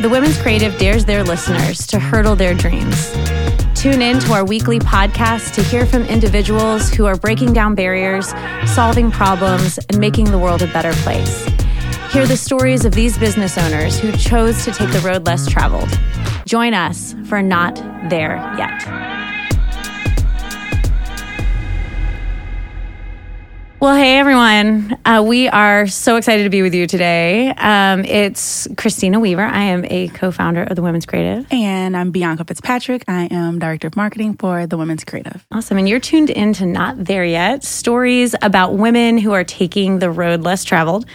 The Women's Creative dares their listeners to hurdle their dreams. Tune in to our weekly podcast to hear from individuals who are breaking down barriers, solving problems, and making the world a better place. Hear the stories of these business owners who chose to take the road less traveled. Join us for Not There Yet. Well, hey everyone. Uh, we are so excited to be with you today. Um, it's Christina Weaver. I am a co founder of the Women's Creative. And I'm Bianca Fitzpatrick. I am Director of Marketing for the Women's Creative. Awesome. And you're tuned into Not There Yet stories about women who are taking the road less traveled.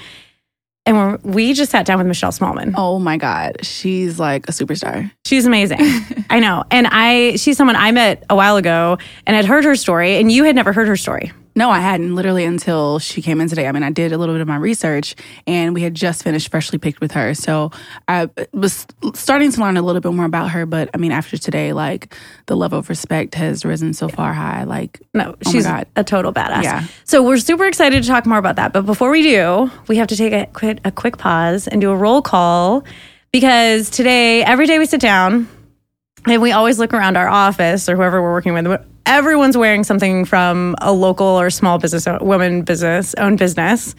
And we just sat down with Michelle Smallmon. Oh my God. She's like a superstar. She's amazing. I know. And I she's someone I met a while ago and had heard her story, and you had never heard her story. No, I hadn't literally until she came in today. I mean, I did a little bit of my research and we had just finished Freshly Picked with her. So I was starting to learn a little bit more about her. But I mean, after today, like the level of respect has risen so far high. Like, no, oh she's a total badass. Yeah. So we're super excited to talk more about that. But before we do, we have to take a quick, a quick pause and do a roll call because today, every day we sit down, and we always look around our office or whoever we're working with everyone's wearing something from a local or small business, woman business, owned business.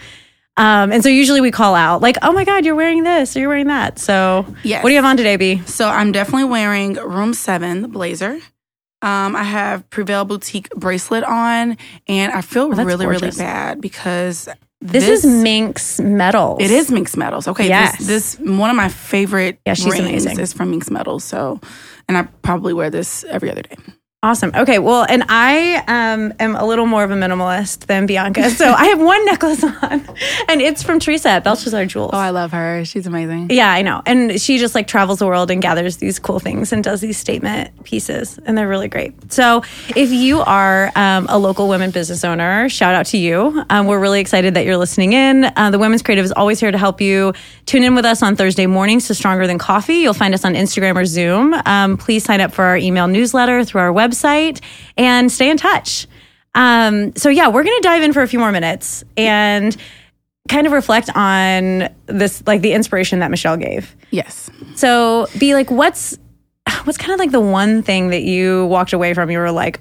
Um, and so usually we call out like, "Oh my God, you're wearing this or you're wearing that." So, yes. what do you have on today, B? So I'm definitely wearing Room Seven the blazer. Um, I have Prevail Boutique bracelet on, and I feel oh, really, gorgeous. really bad because this, this, is Minx Metals. It is Minx Metals. Okay, yes. This, this one of my favorite yeah, she's amazing. is from Minx Metals. So, and I probably wear this every other day. Awesome. Okay. Well, and I um, am a little more of a minimalist than Bianca. So I have one necklace on, and it's from Teresa at Belshazzar Jewels. Oh, I love her. She's amazing. Yeah, I know. And she just like travels the world and gathers these cool things and does these statement pieces, and they're really great. So if you are um, a local women business owner, shout out to you. Um, we're really excited that you're listening in. Uh, the Women's Creative is always here to help you. Tune in with us on Thursday mornings to Stronger Than Coffee. You'll find us on Instagram or Zoom. Um, please sign up for our email newsletter through our website website and stay in touch. Um, so, yeah, we're going to dive in for a few more minutes and kind of reflect on this, like the inspiration that Michelle gave. Yes. So, be like, what's what's kind of like the one thing that you walked away from? You were like,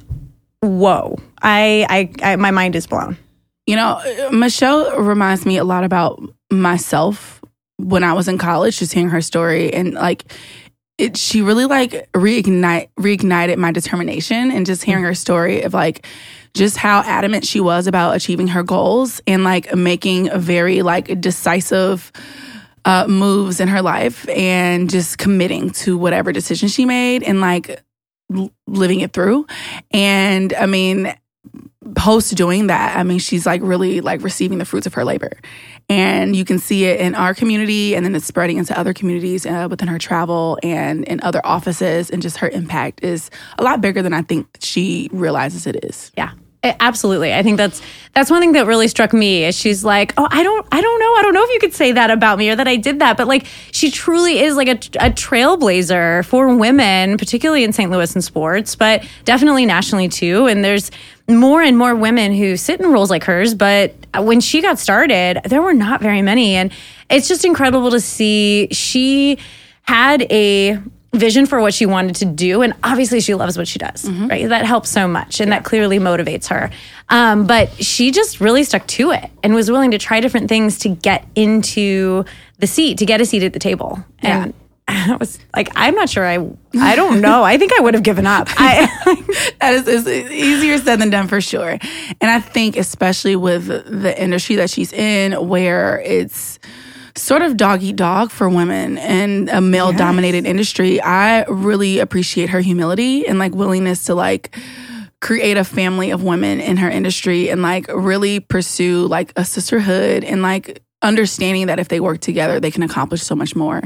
whoa, I, I, I my mind is blown. You know, Michelle reminds me a lot about myself when I was in college, just hearing her story and like it, she really like reignite reignited my determination and just hearing her story of like just how adamant she was about achieving her goals and like making very like decisive uh, moves in her life and just committing to whatever decision she made and like l- living it through. And I mean, post doing that, I mean, she's like really like receiving the fruits of her labor. And you can see it in our community, and then it's spreading into other communities uh, within her travel and in other offices. And just her impact is a lot bigger than I think she realizes it is. Yeah. Eh, absolutely. I think that's that's one thing that really struck me is she's like, "Oh, I don't I don't know. I don't know if you could say that about me or that I did that." But like she truly is like a, a trailblazer for women, particularly in St. Louis in sports, but definitely nationally too. And there's more and more women who sit in roles like hers, but when she got started, there were not very many. And it's just incredible to see she had a vision for what she wanted to do. And obviously, she loves what she does, mm-hmm. right? That helps so much. And yeah. that clearly motivates her. Um, but she just really stuck to it and was willing to try different things to get into the seat, to get a seat at the table. And yeah. I was like, I'm not sure. I I don't know. I think I would have given up. I, that is, is easier said than done for sure. And I think especially with the industry that she's in, where it's sort of dog eat dog for women in a male dominated yes. industry, I really appreciate her humility and like willingness to like create a family of women in her industry and like really pursue like a sisterhood and like understanding that if they work together, they can accomplish so much more.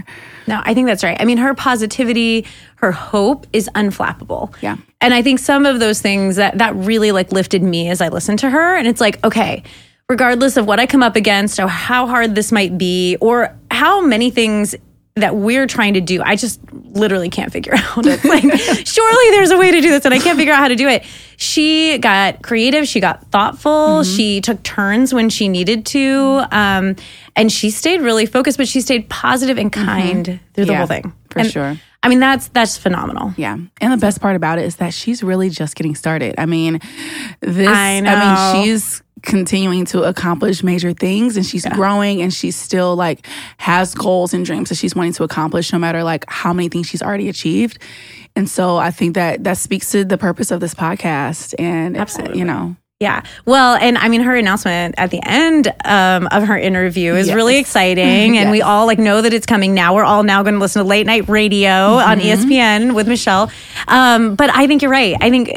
No, I think that's right. I mean, her positivity, her hope is unflappable. Yeah. And I think some of those things that that really like lifted me as I listened to her and it's like, okay, regardless of what I come up against or how hard this might be or how many things that we're trying to do, I just literally can't figure out. It's like, surely there's a way to do this, and I can't figure out how to do it. She got creative, she got thoughtful, Mm-hmm. she took turns when she needed to, um, and she stayed really focused, but she stayed positive and kind through the Mm-hmm. Yeah, whole thing. for And, sure. I mean, that's that's phenomenal. Yeah. And the best part about it is that she's really just getting started. I mean, this I know. mean, she's continuing to accomplish major things and she's growing and she's still like has goals and dreams that she's wanting to accomplish no matter like how many things she's already achieved. And so I think that that speaks to the purpose of this podcast and Absolutely. you know, Yeah. Well, and I mean, her announcement at the end um, of her interview is Yes. really exciting. And we all like know that it's coming now. We're all now going to listen to late night radio on Mm-hmm. ESPN with Michelle. Um, but I think you're right. I think,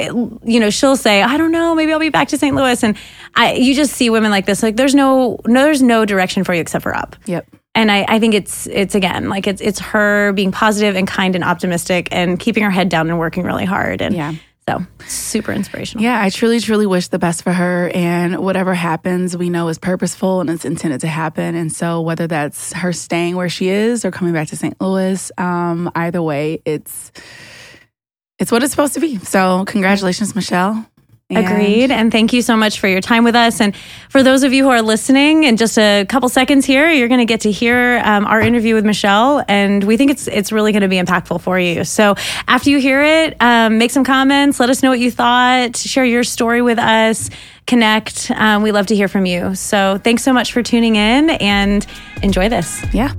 you know, she'll say, I don't know, maybe I'll be back to St. Louis. And I, you just see women like this, like there's no, no, there's no direction for you except for up. yep. And I, I think it's it's again like it's it's her being positive and kind and optimistic and keeping her head down and working really hard and Yeah. So super inspirational. Yeah, I truly, truly wish the best for her. And whatever happens, we know is purposeful and it's intended to happen. And so, whether that's her staying where she is or coming back to St. Louis, um, either way, it's it's what it's supposed to be. So, congratulations, Michelle. And- Agreed. And thank you so much for your time with us. And for those of you who are listening, in just a couple seconds here, you're going to get to hear um, our interview with Michelle. And we think it's it's really going to be impactful for you. So after you hear it, um, make some comments. Let us know what you thought. Share your story with us. Connect. Um, we love to hear from you. So thanks so much for tuning in and enjoy this. Yeah.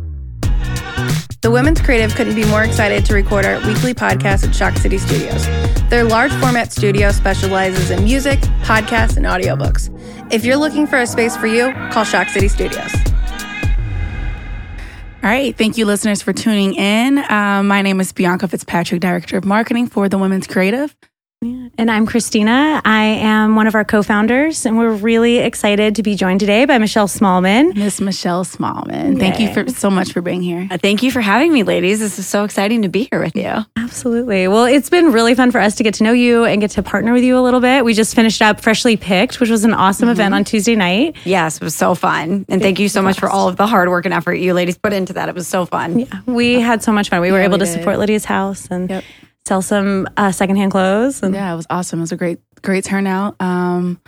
The Women's Creative couldn't be more excited to record our weekly podcast at Shock City Studios. Their large format studio specializes in music, podcasts, and audiobooks. If you're looking for a space for you, call Shock City Studios. All right. Thank you, listeners, for tuning in. Um, my name is Bianca Fitzpatrick, Director of Marketing for the Women's Creative. And I'm Christina. I am one of our co founders, and we're really excited to be joined today by Michelle Smallmon. Miss Michelle Smallmon. Thank you for so much for being here. Uh, Thank you for having me, ladies. This is so exciting to be here with you. Absolutely. Well, it's been really fun for us to get to know you and get to partner with you a little bit. We just finished up Freshly Picked, which was an awesome event on Tuesday night. Yes, it was so fun. And thank you so much for all of the hard work and effort you ladies put into that. It was so fun. Yeah, We had so much fun. We were able we to did. support Lydia's house and Yep. Sell some uh, secondhand clothes. And Yeah, it was awesome. It was a great, great turnout. Um,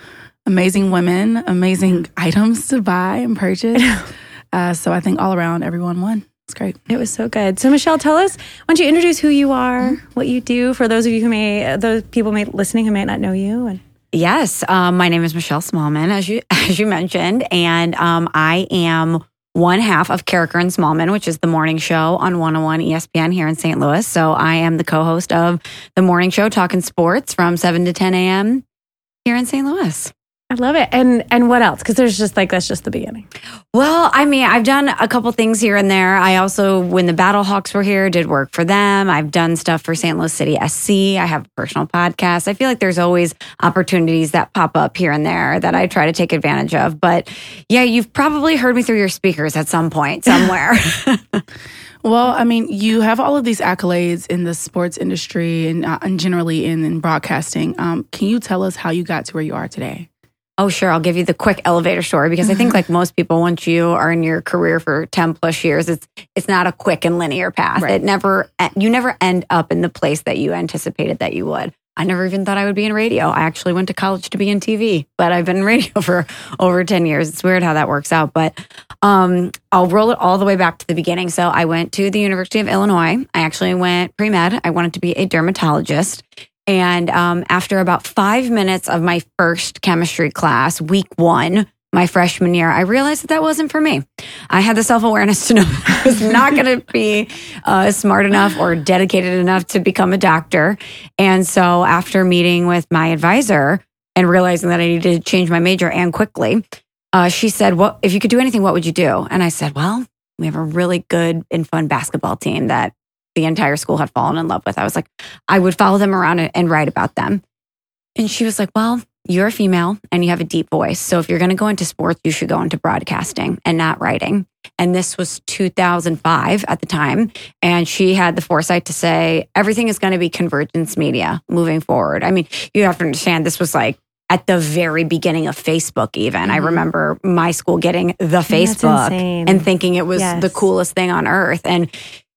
amazing women, amazing items to buy and purchase. uh, so I think all around, everyone won. It's great. It was so good. So, Michelle, tell us, why don't you introduce who you are, Mm-hmm. what you do for those of you who may, those people may listening who may not know you, and Yes, um, my name is Michelle Smallmon, as you as you mentioned, and um, I am one half of Karraker and Smallmon, which is the morning show on 101 ESPN here in St. Louis. So I am the co-host of the morning show, talking sports from 7 to 10 a.m. here in St. Louis. I love it. And and what else? Because there's just like that's just the beginning. Well, I mean, I've done a couple things here and there. I also, when the Battlehawks were here, did work for them. I've done stuff for St. Louis City SC. I have a personal podcast. I feel like there's always opportunities that pop up here and there that I try to take advantage of. But yeah, you've probably heard me through your speakers at some point somewhere. Well, I mean, you have all of these accolades in the sports industry and, uh, and generally in, in broadcasting. Um, can you tell us how you got to where you are today? Oh, sure. I'll give you the quick elevator story because I think, like most people, once you are in your career for ten plus years, it's it's not a quick and linear path. Right. It never you never end up in the place that you anticipated that you would. I never even thought I would be in radio. I actually went to college to be in TV, but I've been in radio for over ten years. It's weird how that works out, but um, I'll roll it all the way back to the beginning. So I went to the University of Illinois. I actually went pre med. I wanted to be a dermatologist. And um, after about five minutes of my first chemistry class, week one, my freshman year, I realized that that wasn't for me. I had the self awareness to know I was not going to be uh, smart enough or dedicated enough to become a doctor. And so, after meeting with my advisor and realizing that I needed to change my major and quickly, uh, she said, "Well, if you could do anything, what would you do?" And I said, "Well, we have a really good and fun basketball team that the entire school had fallen in love with. I was like, I would follow them around and, write about them. And she was like, Well, you're a female and you have a deep voice. So if you're going to go into sports, you should go into broadcasting and not writing. And this was 2005 at the time. And she had the foresight to say, everything is going to be convergence media moving forward. I mean, you have to understand this was like at the very beginning of Facebook, even. I Mhm. remember my school getting the Facebook and thinking it was Yes. the coolest thing on earth. And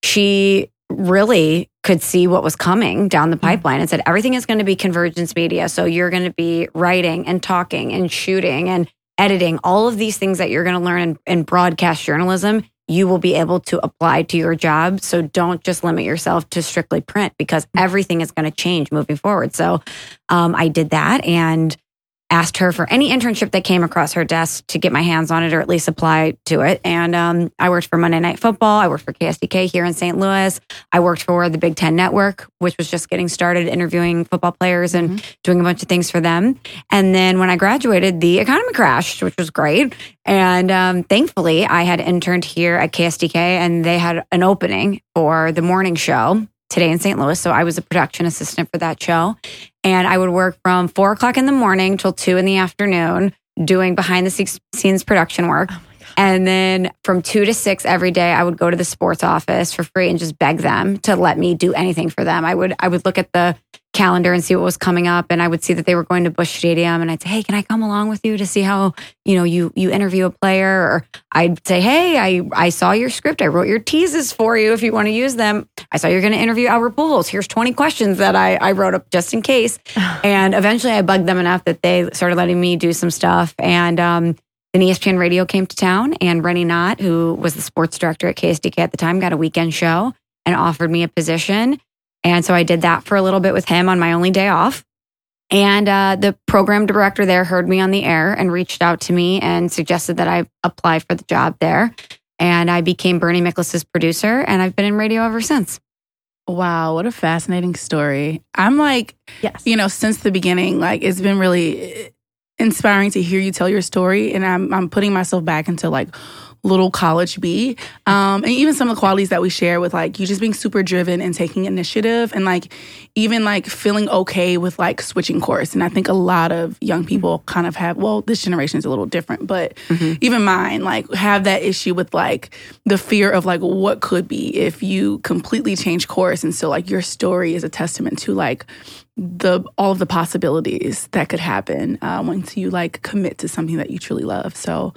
she really could see what was coming down the Mm-hmm. pipeline and said, everything is going to be convergence media. So you're going to be writing and talking and shooting and editing, all of these things that you're going to learn in, in broadcast journalism. You will be able to apply to your job. So don't just limit yourself to strictly print because Mm-hmm. everything is going to change moving forward. So um, I did that and asked her for any internship that came across her desk to get my hands on it or at least apply to it. And um, I worked for Monday Night Football. I worked for KSDK here in St. Louis. I worked for the Big Ten Network, which was just getting started interviewing football players and doing a bunch of things for them. And then when I graduated, the economy crashed, which was great. And um, thankfully, I had interned here at KSDK and they had an opening for the morning show today in St. Louis. So I was a production assistant for that show. And I would work from four o'clock in the morning till two in the afternoon doing behind the sce- scenes production work. Oh and then from two to six every day, I would go to the sports office for free and just beg them to let me do anything for them. I would I would look at the calendar and see what was coming up, and I would see that they were going to Busch Stadium, and I'd say, "Hey, can I come along with you to see how you know you you interview a player?" Or I'd say, "Hey, I I saw your script. I wrote your teases for you if you want to use them. I saw you're going to interview Albert Pujols. Here's 20 questions that I I wrote up just in case." and eventually, I bugged them enough that they started letting me do some stuff, and um, then ESPN Radio came to town, and Rene Knott, who was the sports director at KSDK at the time, got a weekend show and offered me a position. And so I did that for a little bit with him on my only day off. And uh, the program director there heard me on the air and reached out to me and suggested that I apply for the job there. And I became Bernie Miklasz's producer, and I've been in radio ever since. Wow, what a fascinating story. I'm like, yes. you know, since the beginning, like it's been really inspiring to hear you tell your story. And I'm I'm putting myself back into like little college B. Um, and even some of the qualities that we share with like you just being super driven and taking initiative and like even like feeling okay with like switching course. And I think a lot of young people kind of have well, this generation is a little different, but even mine, like have that issue with like the fear of like what could be if you completely change course. And so like your story is a testament to like the all of the possibilities that could happen uh, once you like commit to something that you truly love. So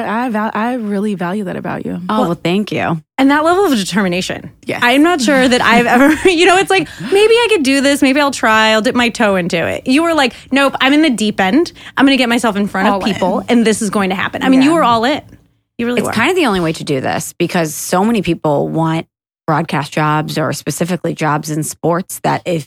I I, val- I really value that about you. Oh, well, thank you. and that level of determination. Yes. I'm not sure that I've ever, you know, it's like, maybe I could do this. Maybe I'll try. I'll dip my toe into it. You were like, nope, I'm in the deep end. I'm going to get myself in front All of people in. and this is going to happen. I mean, Yeah. you were all in. You really It's were. kind of the only way to do this because so many people want broadcast jobs or specifically jobs in sports that if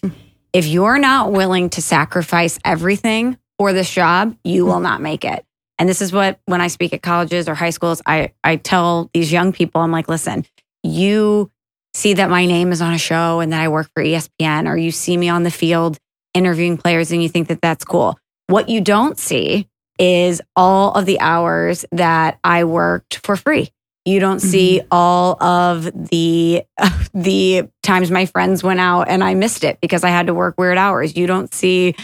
if you're not willing to sacrifice everything for this job, you will not make it. And this is what when I speak at colleges or high schools, I I tell these young people, I'm like, listen, you see that my name is on a show and that I work for ESPN, or you see me on the field interviewing players and you think that that's cool. What you don't see is all of the hours that I worked for free. You don't see mm-hmm. all of the the times my friends went out and I missed it because I had to work weird hours. You don't see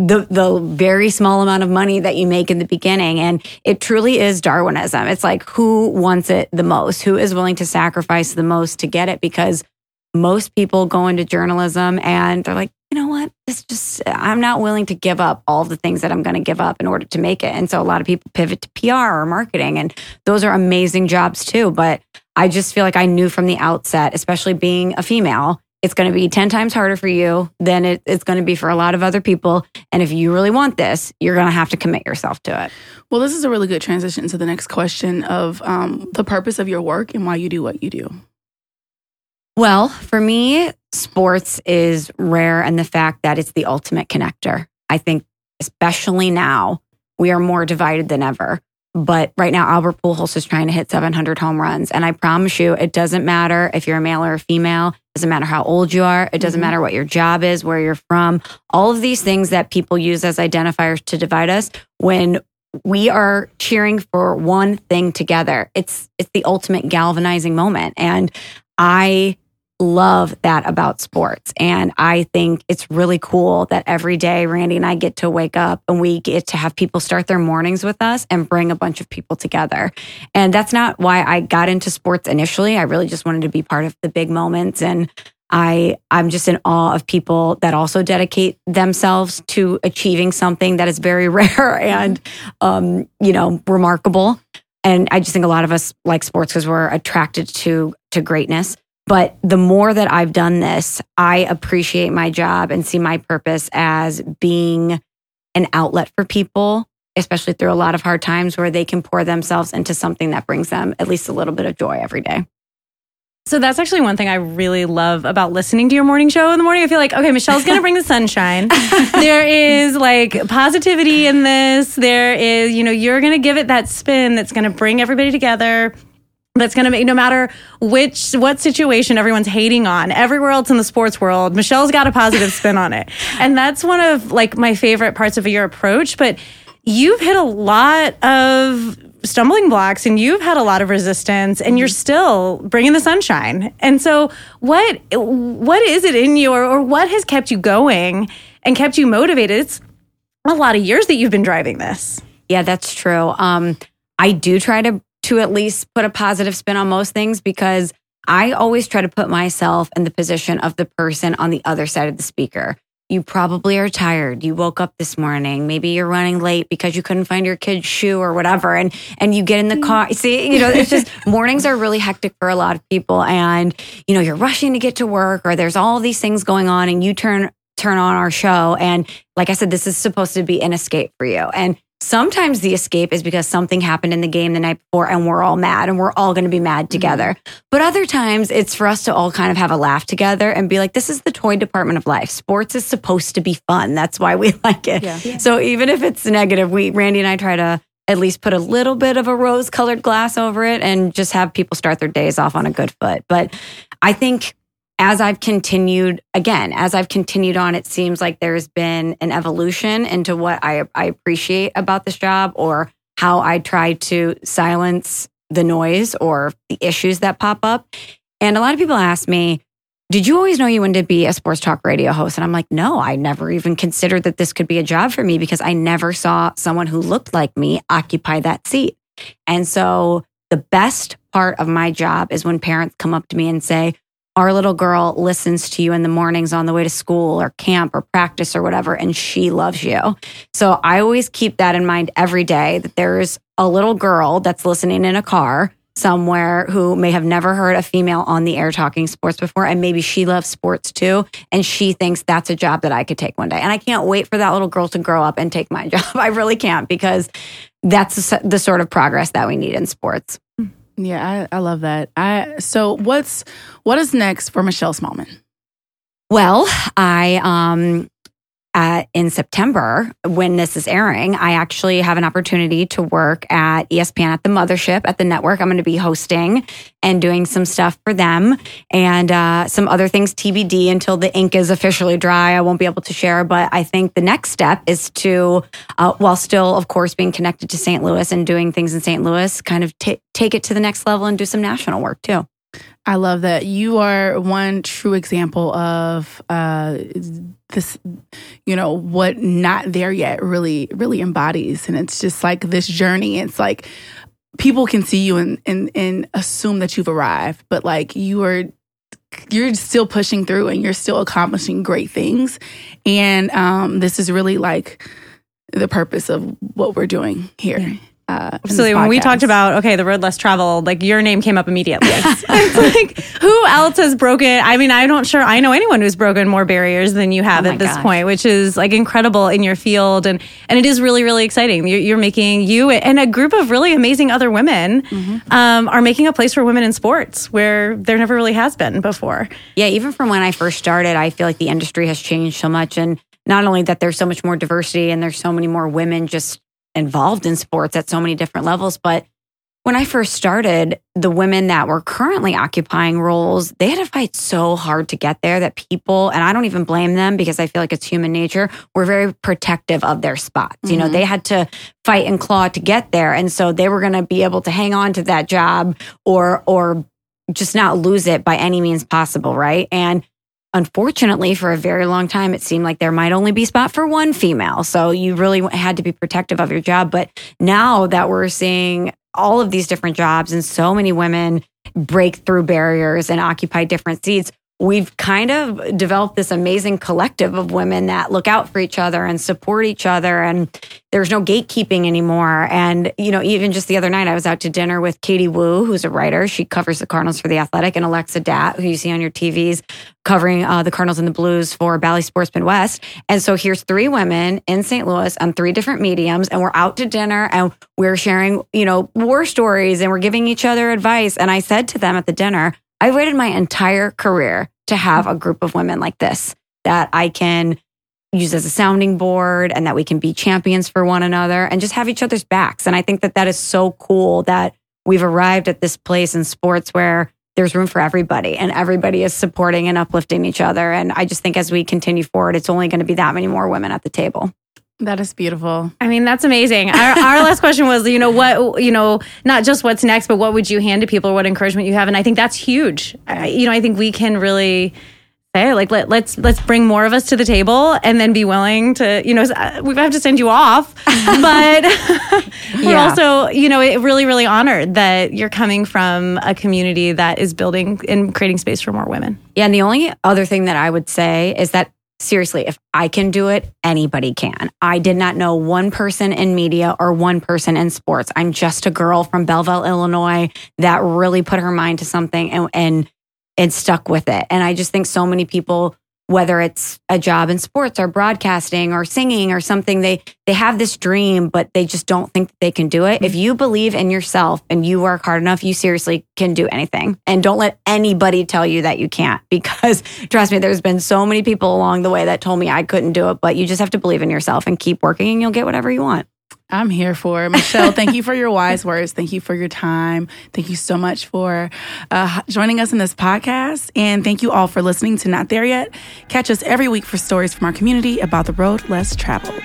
the the very small amount of money that you make in the beginning and it truly is darwinism. It's like who wants it the most? Who is willing to sacrifice the most to get it because most people go into journalism and they're like, you know what? This just, I'm not willing to give up all the things that I'm going to give up in order to make it. And so a lot of people pivot to PR or marketing, and those are amazing jobs too. But I just feel like I knew from the outset, especially being a female, it's going to be 10 times harder for you than it, it's going to be for a lot of other people. And if you really want this, you're going to have to commit yourself to it. Well, this is a really good transition to the next question of um, the purpose of your work and why you do what you do. Well, for me, sports is rare and the fact that it's the ultimate connector. I think, especially now, we are more divided than ever. But right now, Albert Pujols is trying to hit 700 home runs. And I promise you, it doesn't matter if you're a male or a female. It doesn't matter how old you are. It doesn't Mhm. matter what your job is, where you're from. All of these things that people use as identifiers to divide us. When we are cheering for one thing together, it's it's the ultimate galvanizing moment. And I love that about sports. And I think it's really cool that every day Randy and I get to wake up and we get to have people start their mornings with us and bring a bunch of people together. And that's not why I got into sports initially. I really just wanted to be part of the big moments and I I'm just in awe of people that also dedicate themselves to achieving something that is very rare and um, you know remarkable. And I just think a lot of us like sports because we're attracted to to greatness. But the more that I've done this, I appreciate my job and see my purpose as being an outlet for people, especially through a lot of hard times where they can pour themselves into something that brings them at least a little bit of joy every day. So that's actually one thing I really love about listening to your morning show in the morning. I feel like, okay, Michelle's going to bring the sunshine. there is like positivity in this. There is, you know, you're going to give it that spin that's going to bring everybody together. That's going to make no matter which what situation everyone's hating on everywhere else in the sports world, Michelle's got a positive spin on it. And that's one of like my favorite parts of your approach, but you've hit a lot of stumbling blocks and you've had a lot of resistance and you're still bringing the sunshine. And so what what is it in you or, or what has kept you going and kept you motivated? It's a lot of years that you've been driving this. Yeah, that's true. Um, I do try to to at least put a positive spin on most things because I always try to put myself in the position of the person on the other side of the speaker you probably are tired. You woke up this morning. Maybe you're running late because you couldn't find your kid's shoe or whatever. And and you get in the mm. car. See, you know, it's just mornings are really hectic for a lot of people. And, you know, you're rushing to get to work or there's all these things going on and you turn turn on our show. And like I said, this is supposed to be an escape for you. And Sometimes the escape is because something happened in the game the night before and we're all mad and we're all going to be mad mm-hmm. together. But other times it's for us to all kind of have a laugh together and be like, this is the toy department of life. Sports is supposed to be fun. That's why we like it. Yeah. Yeah. So even if it's negative, we, Randy and I try to at least put a little bit of a rose colored glass over it and just have people start their days off on a good foot. But I think as I've continued, again, as I've continued on, it seems like there's been an evolution into what I, I appreciate about this job or how I try to silence the noise or the issues that pop up. And a lot of people ask me, did you always know you wanted to be a sports talk radio host? And I'm like, no, I never even considered that this could be a job for me because I never saw someone who looked like me occupy that seat. And so the best part of my job is when parents come up to me and say, our little girl listens to you in the mornings on the way to school or camp or practice or whatever, and she loves you. So I always keep that in mind every day that there's a little girl that's listening in a car somewhere who may have never heard a female on the air talking sports before and maybe she loves sports too and she thinks that's a job that I could take one day. And I can't wait for that little girl to grow up and take my job. I really can't because that's the sort of progress that we need in sports yeah, I, I love that. I so what's what is next for Michelle Smallmon? Well, I um in September, when this is airing, I actually have an opportunity to work at ESPN at the mothership at the network. I'm going to be hosting and doing some stuff for them and uh, some other things TBD until the ink is officially dry. I won't be able to share, but I think the next step is to, uh, while still, of course, being connected to St. Louis and doing things in St. Louis, kind of t- take it to the next level and do some national work too. I love that you are one true example of uh, this, you know, what not there yet really, really embodies. And it's just like this journey. It's like people can see you and, and, and assume that you've arrived, but like you are you're still pushing through and you're still accomplishing great things. And um, this is really like the purpose of what we're doing here. Uh, Absolutely. When we talked about okay, the road less traveled, like your name came up immediately. it's, like who else has broken? I mean, I don't sure I know anyone who's broken more barriers than you have oh at this gosh. point, which is like incredible in your field, and and it is really really exciting. You're, you're making you and a group of really amazing other women mm-hmm. um, are making a place for women in sports where there never really has been before. Yeah, even from when I first started, I feel like the industry has changed so much, and not only that, there's so much more diversity and there's so many more women just involved in sports at so many different levels. But when I first started, the women that were currently occupying roles, they had to fight so hard to get there that people, and I don't even blame them because I feel like it's human nature, were very protective of their spots. Mm-hmm. You know, they mm-hmm. had to fight and claw to get there. And so they were going to be able to hang on to that job or, or, just not lose it by any means possible, right? And unfortunately for a very long time it seemed like there might only be spot for one female. So you really had to be protective of your job. But now that we're seeing all of these different jobs and so many women break through barriers and occupy different seats we've kind of developed this amazing collective of women that look out for each other and support each other. And there's no gatekeeping anymore. And, you know, even just the other night, I was out to dinner with Katie Woo who's a writer. She covers the Cardinals for The Athletic, and Alexa Datt who you see on your TVs, covering uh, the Cardinals and the Blues for Bally Sports Midwest. And so here's three women in St. Louis on three different mediums, and we're out to dinner and we're sharing, you know, war stories and we're giving each other advice. And I said to them at the dinner, I waited my entire career to have a group of women like this that I can use as a sounding board and that we can be champions for one another and just have each other's backs. And I think that that is so cool that we've arrived at this place in sports where there's room for everybody and everybody is supporting and uplifting each other. And I just think as we continue forward, it's only going to be that many more women at the table. That is beautiful. I mean, that's amazing. Our, our last question was, you know, what, you know, not just what's next, but what would you hand to people or what encouragement you have? And I think that's huge. I, you know, I think we can really say like let, let's let's bring more of us to the table and then be willing to you know uh, we have to send you off but we're Yeah. also you know really really honored that you're coming from a community that is building and creating space for more women Yeah. And the only other thing that I would say is that seriously, if I can do it, anybody can. I did not know one person in media or one person in sports. I'm just a girl from Belleville, Illinois that really put her mind to something and, and, and stuck with it. And I just think so many people, whether it's a job in sports or broadcasting or singing or something, they they have this dream, but they just don't think that they can do it. If mm-hmm. you believe in yourself and you work hard enough, you seriously can do anything. And don't let anybody tell you that you can't because trust me, there's been so many people along the way that told me I couldn't do it, but you just have to believe in yourself and keep working and you'll get whatever you want. I'm here for. Michelle, thank you for your wise words. Thank you for your time. Thank you so much for uh, joining us in this podcast. And thank you all for listening to Not There Yet. Catch us every week for stories from our community about the road less traveled.